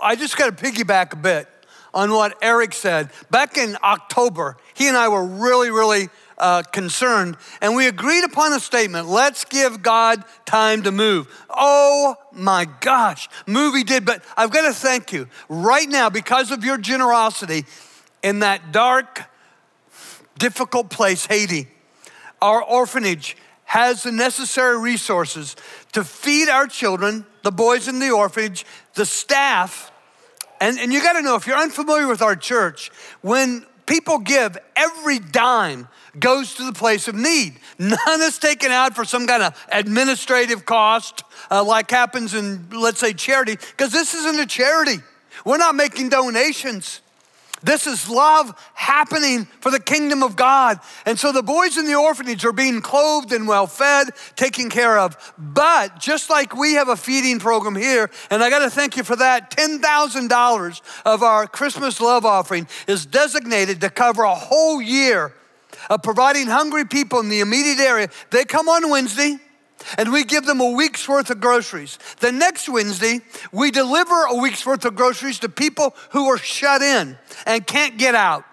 I just got to piggyback a bit on what Eric said. Back in October, he and I were really, really uh, concerned, and we agreed upon a statement let's give God time to move. Oh my gosh, movie did, but I've got to thank you right now because of your generosity in that dark, difficult place, Haiti. Our orphanage has the necessary resources to feed our children, the boys in the orphanage, the staff. And, and you got to know if you're unfamiliar with our church, when people give, every dime goes to the place of need. None is taken out for some kind of administrative cost, uh, like happens in, let's say, charity, because this isn't a charity. We're not making donations. This is love happening for the kingdom of God. And so the boys in the orphanage are being clothed and well fed, taken care of. But just like we have a feeding program here, and I got to thank you for that, $10,000 of our Christmas love offering is designated to cover a whole year of providing hungry people in the immediate area. They come on Wednesday and we give them a week's worth of groceries. The next Wednesday, we deliver a week's worth of groceries to people who are shut in and can't get out.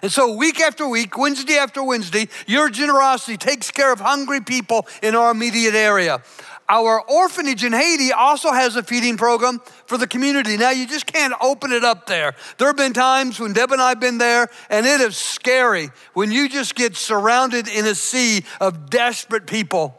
And so, week after week, Wednesday after Wednesday, your generosity takes care of hungry people in our immediate area. Our orphanage in Haiti also has a feeding program for the community. Now, you just can't open it up there. There have been times when Deb and I have been there, and it is scary when you just get surrounded in a sea of desperate people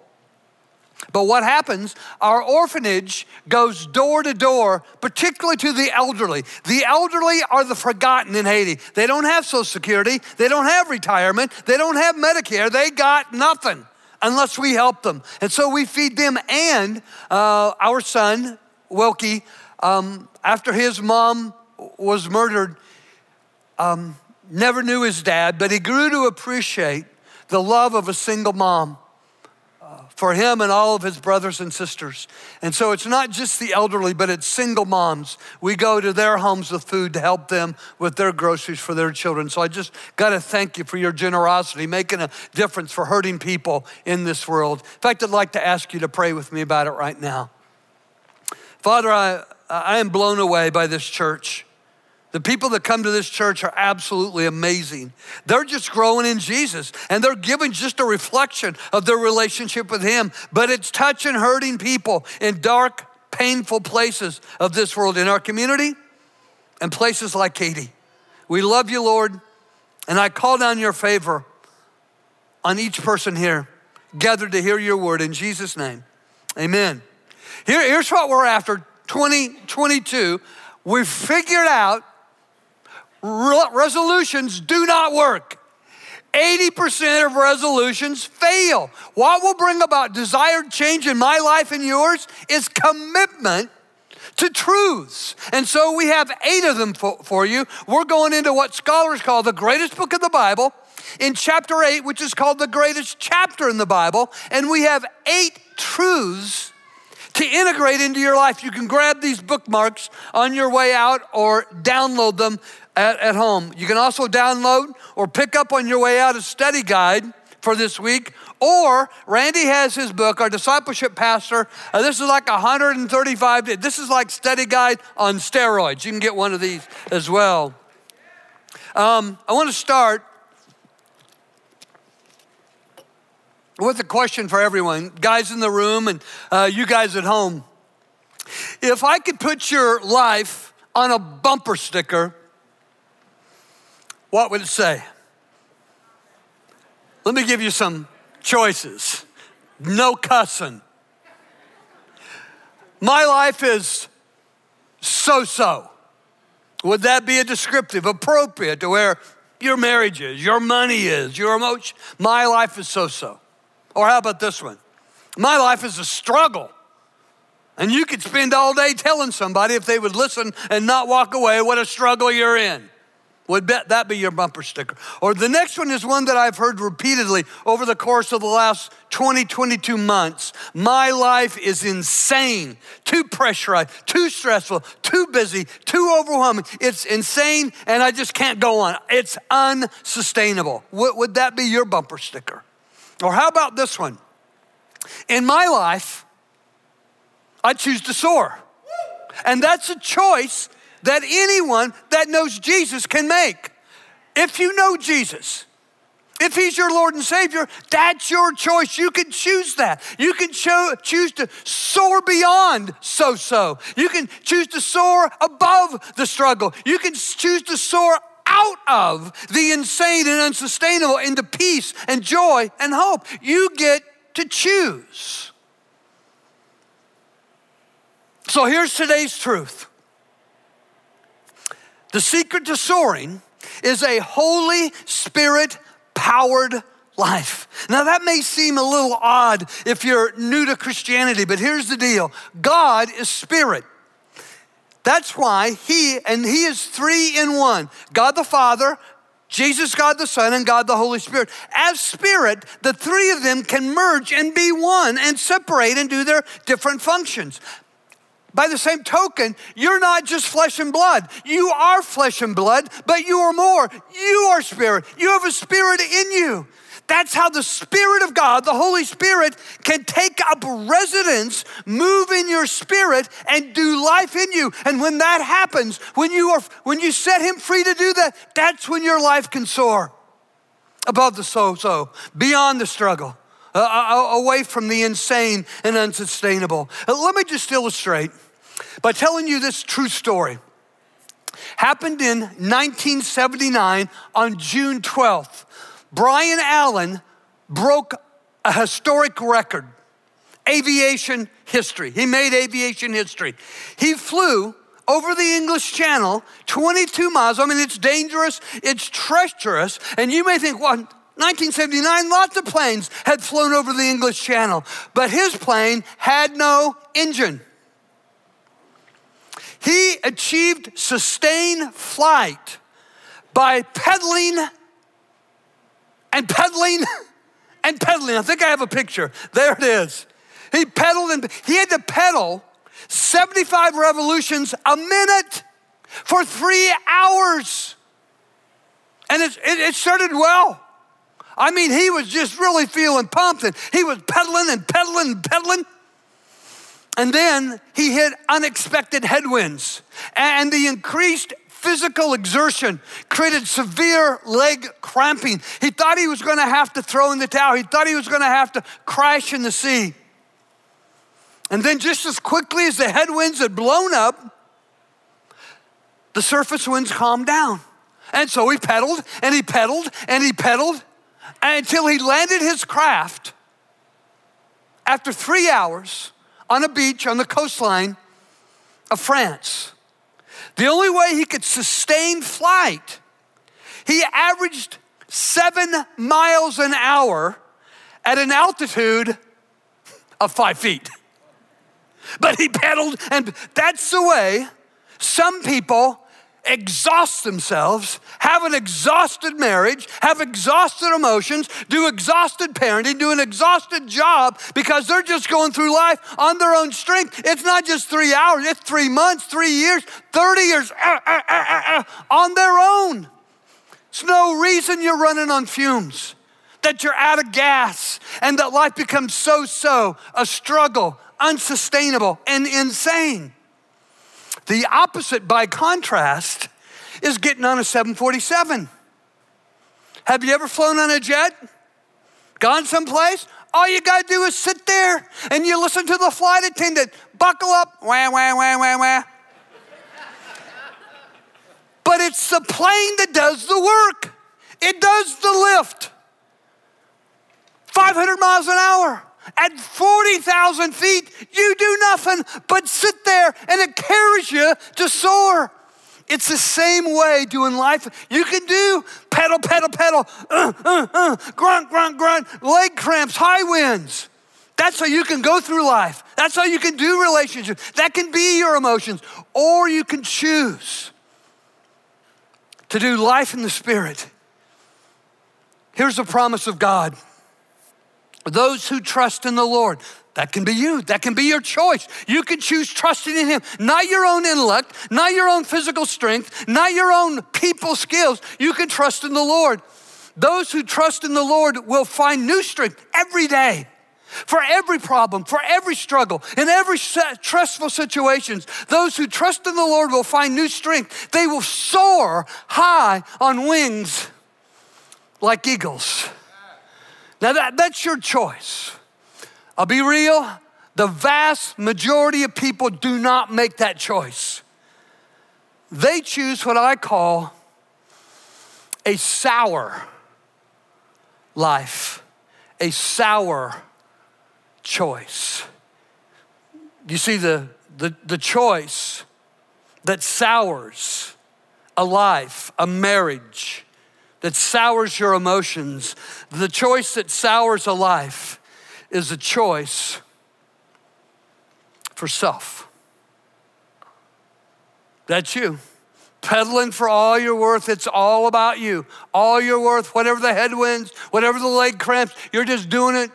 but what happens, our orphanage goes door to door, particularly to the elderly. The elderly are the forgotten in Haiti. They don't have Social Security, they don't have retirement, they don't have Medicare, they got nothing unless we help them. And so we feed them. And uh, our son, Wilkie, um, after his mom was murdered, um, never knew his dad, but he grew to appreciate the love of a single mom for him and all of his brothers and sisters. And so it's not just the elderly, but it's single moms. We go to their homes with food to help them with their groceries for their children. So I just got to thank you for your generosity, making a difference for hurting people in this world. In fact, I'd like to ask you to pray with me about it right now. Father, I, I am blown away by this church. The people that come to this church are absolutely amazing. They're just growing in Jesus and they're giving just a reflection of their relationship with Him, but it's touching, hurting people in dark, painful places of this world, in our community and places like Haiti. We love you, Lord, and I call down your favor on each person here gathered to hear your word in Jesus' name. Amen. Here, here's what we're after 2022. We've figured out resolutions do not work. 80% of resolutions fail. What will bring about desired change in my life and yours is commitment to truths. And so we have eight of them for, for, you. We're going into what scholars call the greatest book of the Bible in chapter eight, which is called the greatest chapter in the Bible. And we have eight truths to integrate into your life. You can grab these bookmarks on your way out or download them at, at home. You can also download or pick up on your way out a study guide for this week. Or Randy has his book, our discipleship pastor. Uh, this is like 135. This is like study guide on steroids. You can get one of these as well. Um, I want to start with a question for everyone, guys in the room and uh, you guys at home. If I could put your life on a bumper sticker what would it say? Let me give you some choices. No cussing. My life is so so. Would that be a descriptive, appropriate to where your marriage is, your money is, your emotion? My life is so so. Or how about this one? My life is a struggle. And you could spend all day telling somebody if they would listen and not walk away what a struggle you're in. Would that be your bumper sticker? Or the next one is one that I've heard repeatedly over the course of the last 20, 22 months. My life is insane, too pressurized, too stressful, too busy, too overwhelming. It's insane and I just can't go on. It's unsustainable. Would that be your bumper sticker? Or how about this one? In my life, I choose to soar. And that's a choice that anyone that knows Jesus can make. If you know Jesus, if he's your Lord and Savior, that's your choice. You can choose that. You can cho- choose to soar beyond so so. You can choose to soar above the struggle. You can choose to soar out of the insane and unsustainable into peace and joy and hope. You get to choose. So here's today's truth the secret to soaring is a Holy Spirit powered life. Now, that may seem a little odd if you're new to Christianity, but here's the deal God is spirit. That's why He, and He is three in one God the Father, Jesus, God the Son, and God the Holy Spirit. As Spirit, the three of them can merge and be one and separate and do their different functions. By the same token, you're not just flesh and blood. You are flesh and blood, but you are more. You are spirit. You have a spirit in you. That's how the Spirit of God, the Holy Spirit, can take up residence, move in your spirit, and do life in you. And when that happens, when you are when you set him free to do that, that's when your life can soar above the so-so, beyond the struggle, uh, away from the insane and unsustainable. Uh, let me just illustrate by telling you this true story. Happened in 1979 on June 12th. Bryan Allen broke a historic record, aviation history. He made aviation history. He flew over the English Channel 22 miles. I mean, it's dangerous, it's treacherous, and you may think, well, 1979, lots of planes had flown over the English Channel, but his plane had no engine. He achieved sustained flight by pedaling and pedaling and pedaling. I think I have a picture. There it is. He pedaled and he had to pedal 75 revolutions a minute for three hours. And it, it, it started well. I mean, he was just really feeling pumped and he was pedaling and pedaling and pedaling. And then he hit unexpected headwinds and the increased physical exertion created severe leg cramping. He thought he was going to have to throw in the towel, he thought he was going to have to crash in the sea. And then, just as quickly as the headwinds had blown up, the surface winds calmed down. And so he pedaled and he pedaled and he pedaled until he landed his craft after three hours on a beach on the coastline of France. The only way he could sustain flight, he averaged seven miles an hour at an altitude of five feet. But he pedaled, and that's the way some people exhaust themselves, have an exhausted marriage, have exhausted emotions, do exhausted parenting, do an exhausted job because they're just going through life on their own strength. It's not just three hours, it's three months, three years, 30 years uh, uh, uh, on their own. It's no reason you're running on fumes, that you're out of gas, and that life becomes so so, a struggle, unsustainable, and insane. The opposite, by contrast, is getting on a 747. Have you ever flown on a jet? Gone someplace? All you gotta do is sit there and you listen to the flight attendant buckle up, wah, wah, wah, wah, wah. but it's the plane that does the work, it does the lift. 500 miles an hour. At 40,000 feet, you do nothing but sit there and it carries you to soar. It's the same way doing life. You can do pedal, pedal, pedal, uh, uh, uh, grunt, grunt, grunt, leg cramps, high winds. That's how you can go through life. That's how you can do relationships. That can be your emotions. Or you can choose to do life in the Spirit. Here's the promise of God those who trust in the Lord. That can be you. That can be your choice. You can choose trusting in Him, not your own intellect, not your own physical strength, not your own people skills. You can trust in the Lord. Those who trust in the Lord will find new strength every day. For every problem, for every struggle, in every stressful situation, those who trust in the Lord will find new strength. They will soar high on wings like eagles. Now, that, that's your choice. I'll be real, the vast majority of people do not make that choice. They choose what I call a sour life, a sour choice. You see, the, the, the choice that sours a life, a marriage, that sours your emotions, the choice that sours a life is a choice for self. That's you. Pedaling for all you're worth, it's all about you. All you're worth, whatever the headwinds, whatever the leg cramps, you're just doing it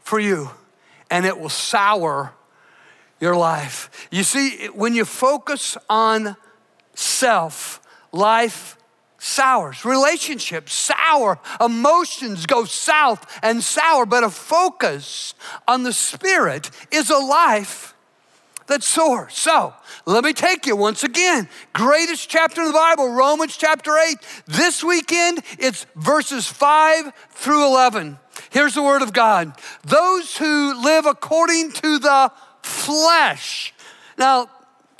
for you. And it will sour your life. You see, when you focus on self, life sours. Relationships sour. Emotions go south and sour. But a focus on the Spirit is a life that soars. So let me take you once again. Greatest chapter in the Bible, Romans chapter 8. This weekend, it's verses 5 through 11. Here's the word of God those who live according to the flesh. Now,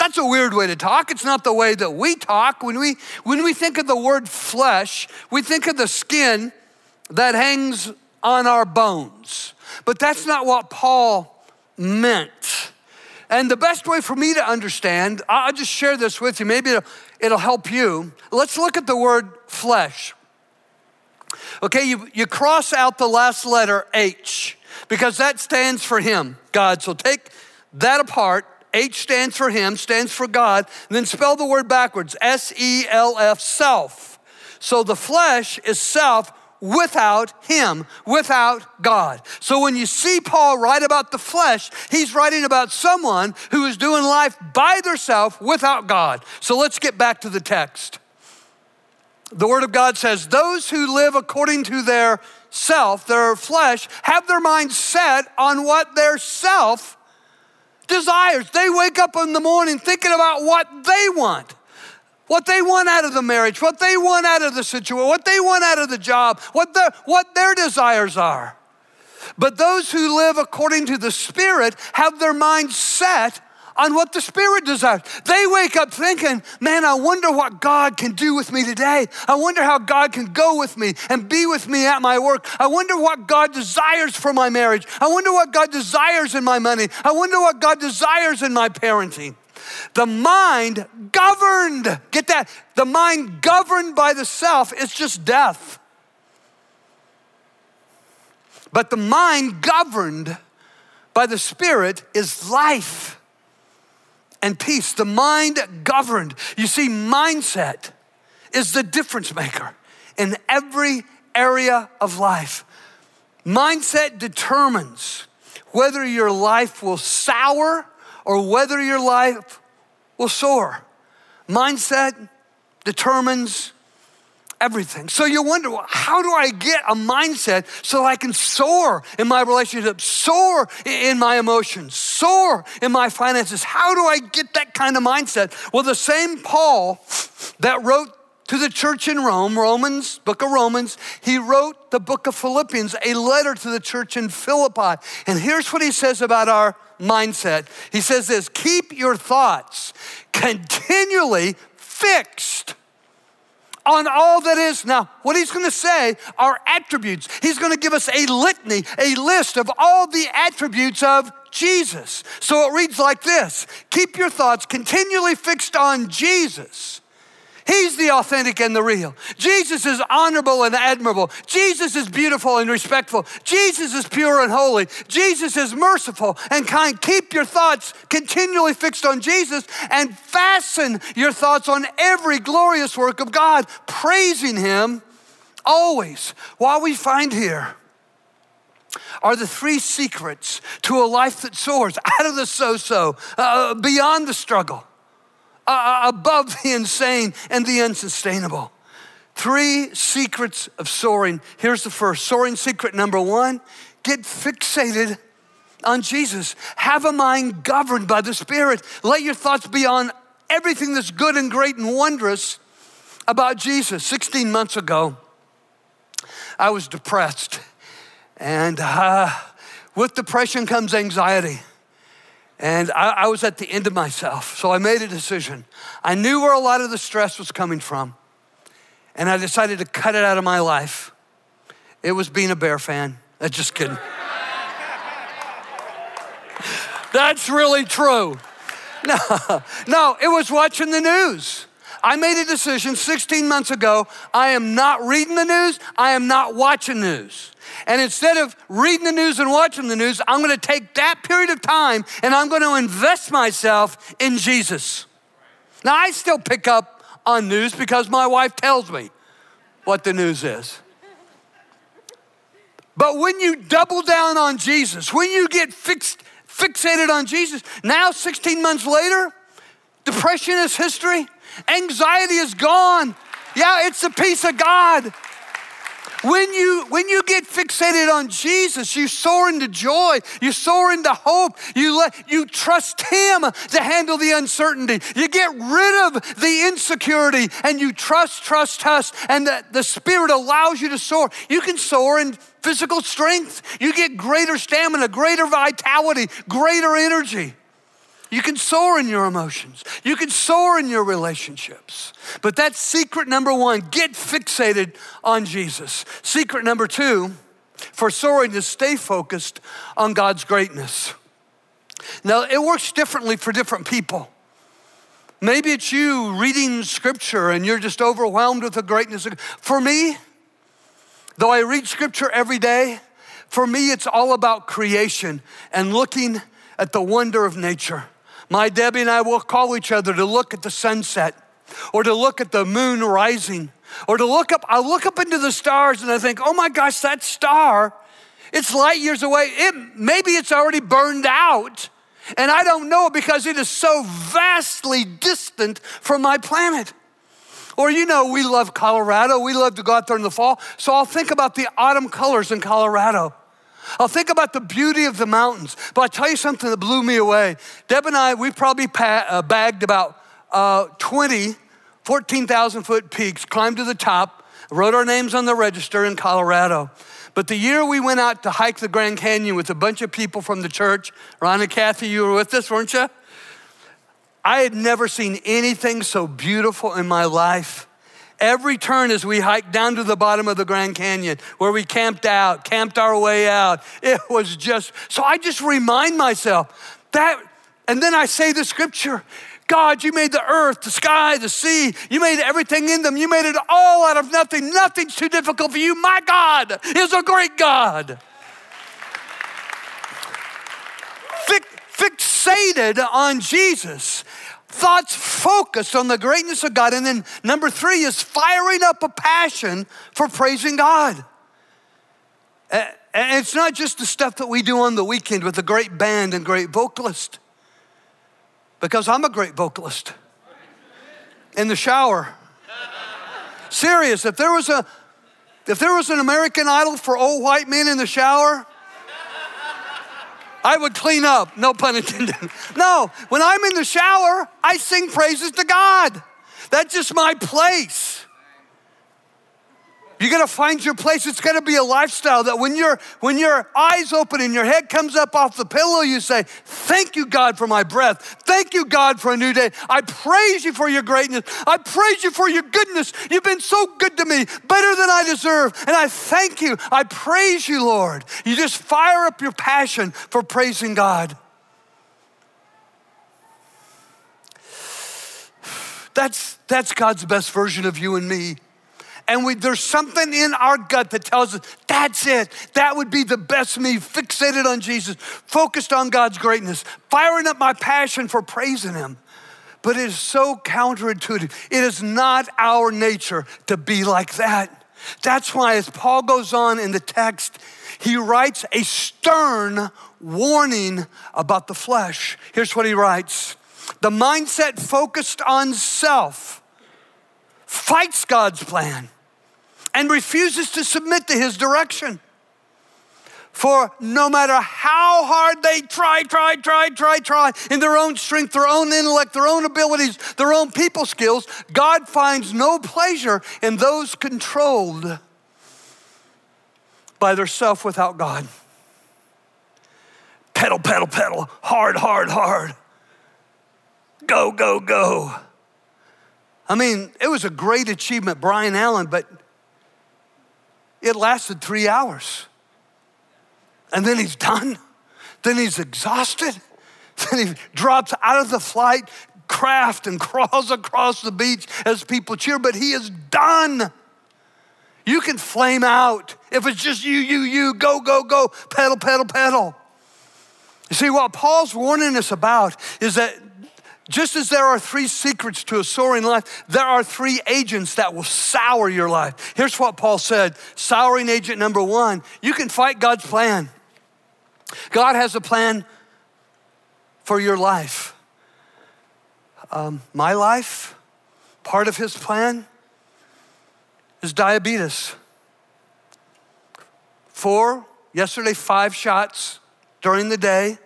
that's a weird way to talk. It's not the way that we talk. When we, when we think of the word flesh, we think of the skin that hangs on our bones. But that's not what Paul meant. And the best way for me to understand, I'll just share this with you. Maybe it'll, it'll help you. Let's look at the word flesh. Okay, you, you cross out the last letter H because that stands for Him, God. So take that apart H stands for Him, stands for God, and then spell the word backwards S E L F, self. So the flesh is self without Him, without God. So when you see Paul write about the flesh, he's writing about someone who is doing life by themselves without God. So let's get back to the text. The Word of God says, Those who live according to their self, their flesh, have their mind set on what their self desires. They wake up in the morning thinking about what they want. What they want out of the marriage, what they want out of the situation, what they want out of the job, what, their, what their desires are. But those who live according to the Spirit have their mind set on what the Spirit desires. They wake up thinking, man, I wonder what God can do with me today. I wonder how God can go with me and be with me at my work. I wonder what God desires for my marriage. I wonder what God desires in my money. I wonder what God desires in my parenting. The mind governed, get that? The mind governed by the self is just death. But the mind governed by the Spirit is life and peace. The mind governed. You see, mindset is the difference maker in every area of life. Mindset determines whether your life will sour or whether your life will soar. Mindset determines everything. So you wonder, well, how do I get a mindset so I can soar in my relationship, soar in my emotions, soar in my finances? How do I get that kind of mindset? Well, the same Paul that wrote to the church in Rome, Romans, book of Romans, he wrote the book of Philippians, a letter to the church in Philippi. And here's what he says about our mindset. He says this, keep your thoughts continually fixed on all that is. Now, what he's going to say are attributes. He's going to give us a litany, a list of all the attributes of Jesus. So it reads like this Keep your thoughts continually fixed on Jesus He's the authentic and the real. Jesus is honorable and admirable. Jesus is beautiful and respectful. Jesus is pure and holy. Jesus is merciful and kind. Keep your thoughts continually fixed on Jesus and fasten your thoughts on every glorious work of God, praising Him always. What we find here are the three secrets to a life that soars out of the so so, uh, beyond the struggle uh, above the insane and the unsustainable. Three secrets of soaring. Here's the first soaring secret number one get fixated on Jesus. Have a mind governed by the Spirit. Let your thoughts be on everything that's good and great and wondrous about Jesus. 16 months ago, I was depressed. And uh, with depression comes anxiety. And I, I was at the end of myself. So I made a decision. I knew where a lot of the stress was coming from. And I decided to cut it out of my life. It was being a bear fan. I'm uh, just kidding. That's really true. No, no, it was watching the news. I made a decision 16 months ago. I am not reading the news, I am not watching news. And instead of reading the news and watching the news, I'm going to take that period of time and I'm going to invest myself in Jesus. Now, I still pick up on news because my wife tells me what the news is. But when you double down on Jesus, when you get fixed, fixated on Jesus, now 16 months later, depression is history, anxiety is gone. Yeah, it's the peace of God. When you, when you get fixated on Jesus, you soar into joy, you soar into hope, you, let, you trust Him to handle the uncertainty. You get rid of the insecurity and you trust, trust, trust, and the, the Spirit allows you to soar. You can soar in physical strength, you get greater stamina, greater vitality, greater energy. You can soar in your emotions. You can soar in your relationships. But that's secret number one get fixated on Jesus. Secret number two for soaring is stay focused on God's greatness. Now, it works differently for different people. Maybe it's you reading scripture and you're just overwhelmed with the greatness. For me, though I read scripture every day, for me, it's all about creation and looking at the wonder of nature. My Debbie and I will call each other to look at the sunset or to look at the moon rising or to look up. I look up into the stars and I think, oh my gosh, that star, it's light years away. It, maybe it's already burned out. And I don't know because it is so vastly distant from my planet. Or, you know, we love Colorado. We love to go out there in the fall. So I'll think about the autumn colors in Colorado. I'll think about the beauty of the mountains. But I'll tell you something that blew me away. Deb and I, we probably pa- uh, bagged about uh, 20 14,000 foot peaks, climbed to the top, wrote our names on the register in Colorado. But the year we went out to hike the Grand Canyon with a bunch of people from the church, Ron and Kathy, you were with us, weren't you? I had never seen anything so beautiful in my life. Every turn as we hiked down to the bottom of the Grand Canyon where we camped out, camped our way out, it was just, so I just remind myself that, and then I say the scripture God, you made the earth, the sky, the sea. You made everything in them. You made it all out of nothing. Nothing's too difficult for you. My God is a great God. Fixated on Jesus thoughts focused on the greatness of God. And then number three is firing up a passion for praising God. And it's not just the stuff that we do on the weekend with a great band and great vocalist, because I'm a great vocalist in the shower. Serious, if there was a if there was an American Idol for old white men in the shower, I would clean up, no pun intended. No, when I'm in the shower, I sing praises to God. That's just my place. You gotta find your place. It's gotta be a lifestyle that when your when your eyes open and your head comes up off the pillow, you say, Thank you, God, for my breath. Thank you, God, for a new day. I praise you for your greatness. I praise you for your goodness. You've been so good to me, better than I deserve. And I thank you. I praise you, Lord. You just fire up your passion for praising God. That's, that's God's best version of you and me and we, there's something in our gut that tells us that's it. That would be the best me, fixated on Jesus, focused on God's greatness, firing up my passion for praising Him. But it is so counterintuitive. It is not our nature to be like that. That's why, as Paul goes on in the text, he writes a stern warning about the flesh. Here's what he writes The mindset focused on self fights God's plan and refuses to submit to his direction. For no matter how hard they try, try, try, try, try, in their own strength, their own intellect, their own abilities, their own people skills, God finds no pleasure in those controlled by their self without God. Pedal, pedal, pedal, hard, hard, hard. Go, go, go. I mean, it was a great achievement, Bryan Allen, but it lasted three hours. And then he's done. Then he's exhausted. Then he drops out of the flight craft and crawls across the beach as people cheer, but he is done. You can flame out. If it's just you, you, you, go, go, go, pedal, pedal, pedal. You see, what Paul's warning us about is that just as there are three secrets to a soaring life, there are three agents that will sour your life. Here's what Paul said Souring agent number one you can fight God's plan. God has a plan for your life. Um, my life, part of his plan is diabetes. Four, yesterday, five shots during the day,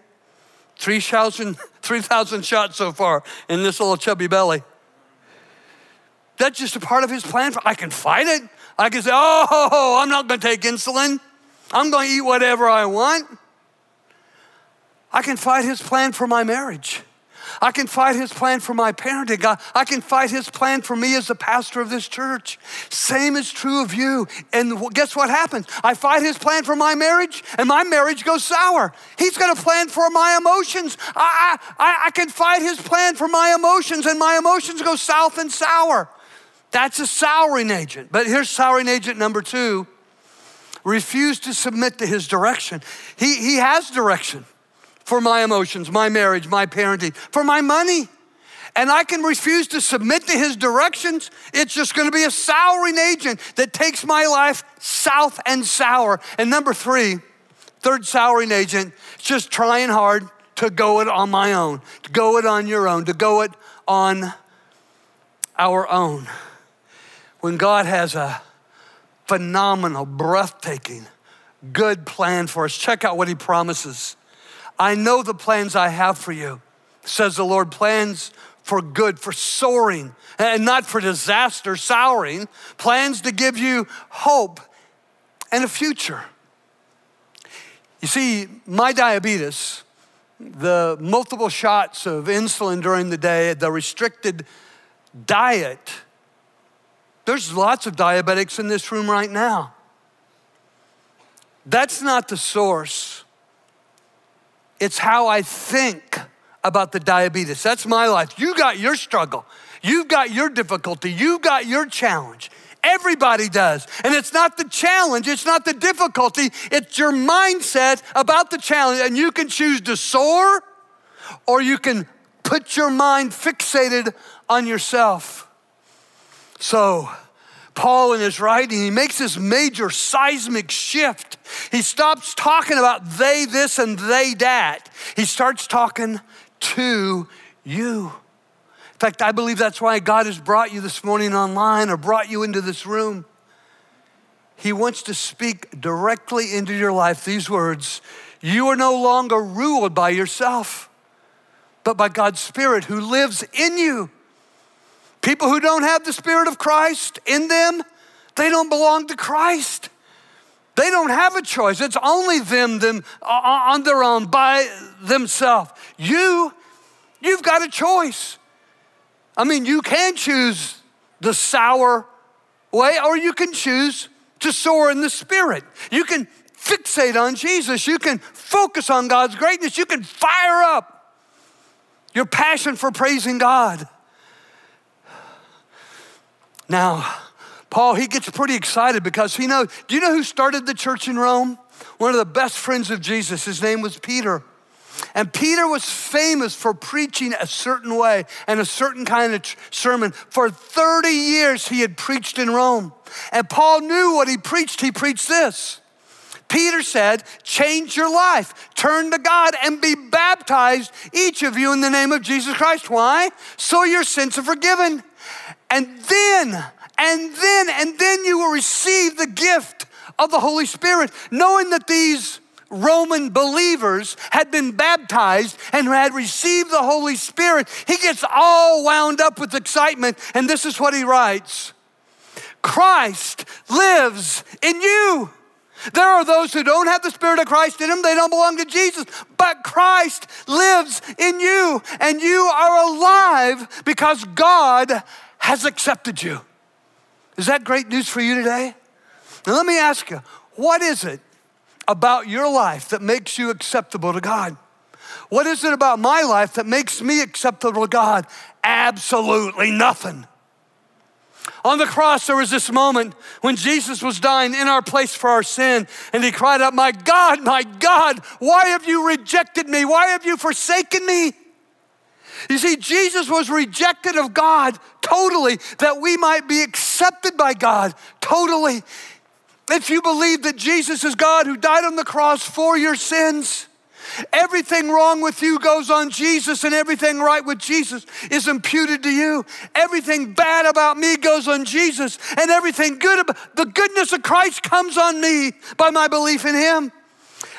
3,000 shots so far in this little chubby belly. That's just a part of his plan. For, I can fight it. I can say, oh, I'm not going to take insulin. I'm going to eat whatever I want. I can fight his plan for my marriage. I can fight his plan for my parenting. I, I can fight his plan for me as the pastor of this church. Same is true of you. And guess what happens? I fight his plan for my marriage, and my marriage goes sour. He's got a plan for my emotions. I, I, I can fight his plan for my emotions, and my emotions go south and sour. That's a souring agent. But here's souring agent number two refuse to submit to his direction. He, he has direction for my emotions, my marriage, my parenting, for my money. And I can refuse to submit to his directions. It's just to be a souring agent that takes my life south and sour. And number three, third souring agent, just trying hard to go it on my own, to go it on your own, to go it on our own. When God has a phenomenal, breathtaking, good plan for us, check out what he promises. I know the plans I have for you, says the Lord plans for good, for soaring, and not for disaster, souring, plans to give you hope and a future. You see, my diabetes, the multiple shots of insulin during the day, the restricted diet, there's lots of diabetics in this room right now. That's not the source it's how I think about the diabetes. That's my life. You got your struggle. You've got your difficulty. You've got your challenge. Everybody does. And it's not the challenge, it's not the difficulty, it's your mindset about the challenge. And you can choose to soar or you can put your mind fixated on yourself. So, Paul, in his writing, he makes this major seismic shift. He stops talking about they this and they that. He starts talking to you. In fact, I believe that's why God has brought you this morning online or brought you into this room. He wants to speak directly into your life these words You are no longer ruled by yourself, but by God's Spirit who lives in you. People who don't have the Spirit of Christ in them, they don't belong to Christ. They don't have a choice. It's only them, them uh, uh, on their own, by themselves. You, you've got a choice. I mean, you can choose the sour way, or you can choose to soar in the Spirit. You can fixate on Jesus. You can focus on God's greatness. You can fire up your passion for praising God. Now, Paul, he gets pretty excited because he knows. Do you know who started the church in Rome? One of the best friends of Jesus. His name was Peter. And Peter was famous for preaching a certain way and a certain kind of sermon. For 30 years, he had preached in Rome. And Paul knew what he preached. He preached this. Peter said, Change your life, turn to God, and be baptized, each of you, in the name of Jesus Christ. Why? So your sins are forgiven and then, and then, and then you will receive the gift of the Holy Spirit, knowing that these Roman believers had been baptized and had received the Holy Spirit, he gets all wound up with excitement. And this is what he writes Christ lives in you. There are those who don't have the Spirit of Christ in them, they don't belong to Jesus, but Christ lives in you, and you are alive because God has accepted you. Is that great news for you today? Now, let me ask you what is it about your life that makes you acceptable to God? What is it about my life that makes me acceptable to God? Absolutely nothing. On the cross, there was this moment when Jesus was dying in our place for our sin, and he cried out, My God, my God, why have you rejected me? Why have you forsaken me? You see, Jesus was rejected of God totally, that we might be accepted by God totally. If you believe that Jesus is God who died on the cross for your sins, Everything wrong with you goes on Jesus, and everything right with Jesus is imputed to you. Everything bad about me goes on Jesus, and everything good about the goodness of Christ comes on me by my belief in Him.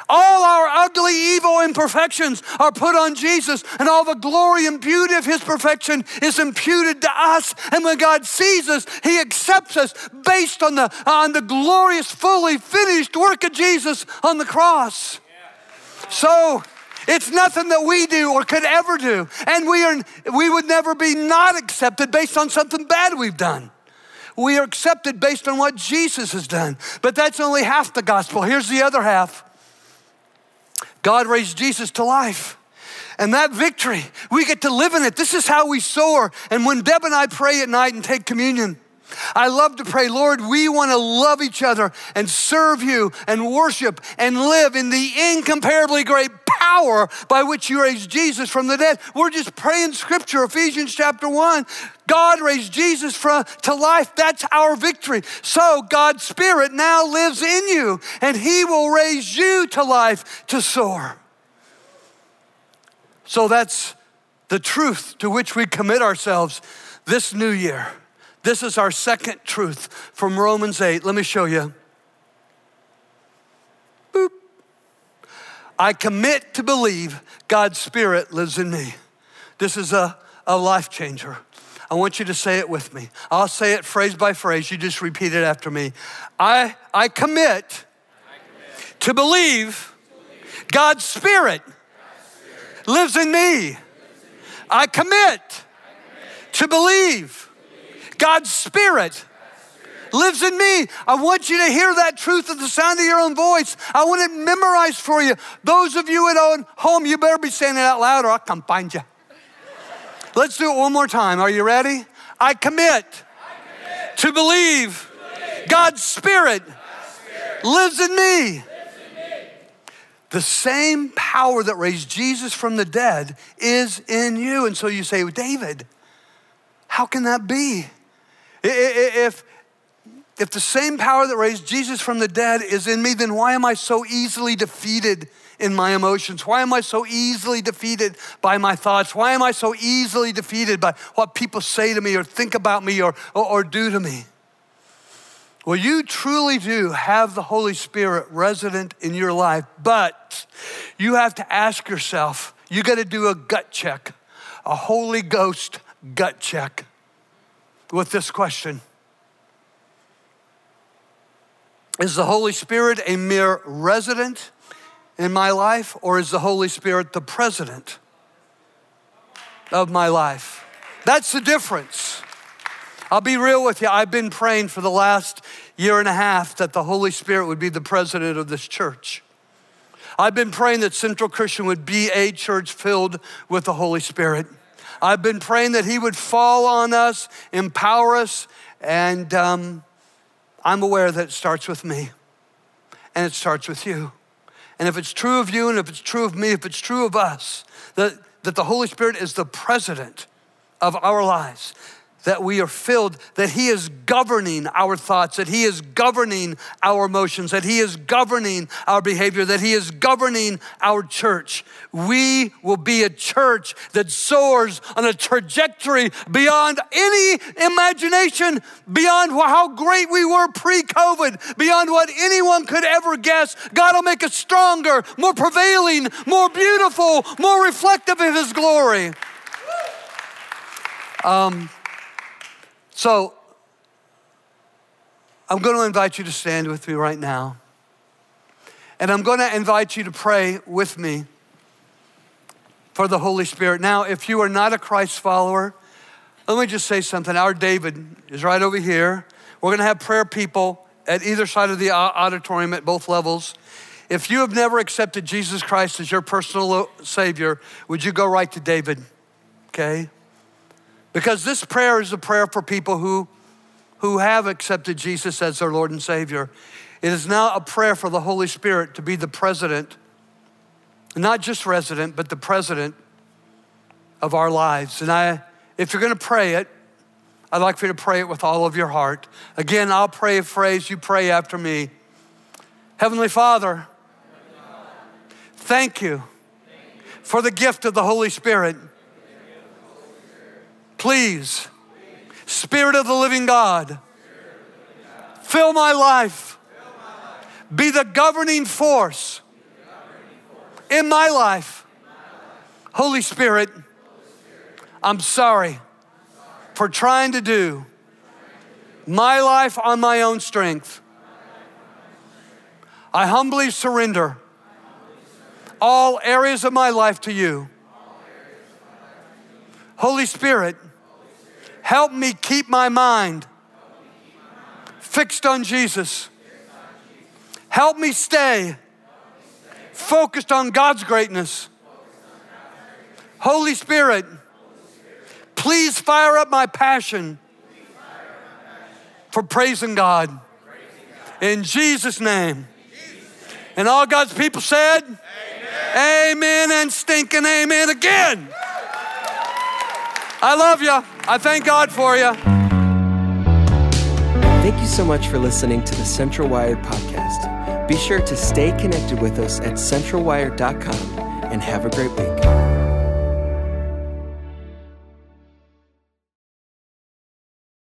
All our ugly, evil imperfections are put on Jesus, and all the glory and beauty of His perfection is imputed to us. And when God sees us, He accepts us based on the, on the glorious, fully finished work of Jesus on the cross. So, it's nothing that we do or could ever do. And we, are, we would never be not accepted based on something bad we've done. We are accepted based on what Jesus has done. But that's only half the gospel. Here's the other half God raised Jesus to life. And that victory, we get to live in it. This is how we soar. And when Deb and I pray at night and take communion, I love to pray, Lord, we want to love each other and serve you and worship and live in the incomparably great power by which you raised Jesus from the dead. We're just praying scripture, Ephesians chapter 1. God raised Jesus from, to life. That's our victory. So God's Spirit now lives in you, and He will raise you to life to soar. So that's the truth to which we commit ourselves this new year. This is our second truth from Romans 8. Let me show you. Boop. I commit to believe God's Spirit lives in me. This is a, a life changer. I want you to say it with me. I'll say it phrase by phrase. You just repeat it after me. I, I, commit, I commit to believe, God's Spirit, lives in me. I commit to believe God's Spirit lives in me. I want you to hear that truth at the sound of your own voice. I want it memorized for you. Those of you at home, you better be saying it out loud or I'll come find you. Let's do it one more time. Are you ready? I commit, I commit to, believe to believe God's Spirit, God's Spirit lives, in lives in me. The same power that raised Jesus from the dead is in you. And so you say, David, how can that be? If, if the same power that raised Jesus from the dead is in me, then why am I so easily defeated in my emotions? Why am I so easily defeated by my thoughts? Why am I so easily defeated by what people say to me or think about me or, or, or do to me? Well, you truly do have the Holy Spirit resident in your life, but you have to ask yourself, you got to do a gut check, a Holy Ghost gut check with this question Is the Holy Spirit a mere resident in my life, or is the Holy Spirit the president of my life? That's the difference. I'll be real with you. I've been praying for the last year and a half that the Holy Spirit would be the president of this church. I've been praying that Central Christian would be a church filled with the Holy Spirit. I've been praying that He would fall on us, empower us, and um, I'm aware that it starts with me and it starts with you. And if it's true of you and if it's true of me, if it's true of us, that, that the Holy Spirit is the president of our lives, that we are filled, that He is governing our thoughts, that He is governing our emotions, that He is governing our behavior, that He is governing our church. We will be a church that soars on a trajectory beyond any imagination, beyond how great we were pre COVID, beyond what anyone could ever guess. God will make us stronger, more prevailing, more beautiful, more reflective of His glory. Um, so, I'm going to invite you to stand with me right now. And I'm going to invite you to pray with me for the Holy Spirit. Now, if you are not a Christ follower, let me just say something. Our David is right over here. We're going to have prayer people at either side of the auditorium at both levels. If you have never accepted Jesus Christ as your personal Savior, would you go right to David? Okay? Because this prayer is a prayer for people who, who have accepted Jesus as their Lord and Savior. It is now a prayer for the Holy Spirit to be the president, not just resident, but the president of our lives. And I, if you're gonna pray it, I'd like for you to pray it with all of your heart. Again, I'll pray a phrase, you pray after me. Heavenly Father, thank you for the gift of the Holy Spirit. Please, Spirit of the living God, fill my life, be the governing force in my life. Holy Spirit, I'm sorry for trying to do my life on my own strength. I humbly surrender all areas of my life to you. Holy Spirit, help me keep my mind fixed on Jesus. Help me stay focused on God's greatness. Holy Spirit, please fire up my passion for praising God. In Jesus' name. And all God's people said, Amen, amen and stinking amen again. I love you. I thank God for you. Thank you so much for listening to the Central Wired podcast. Be sure to stay connected with us at centralwired.com and have a great week.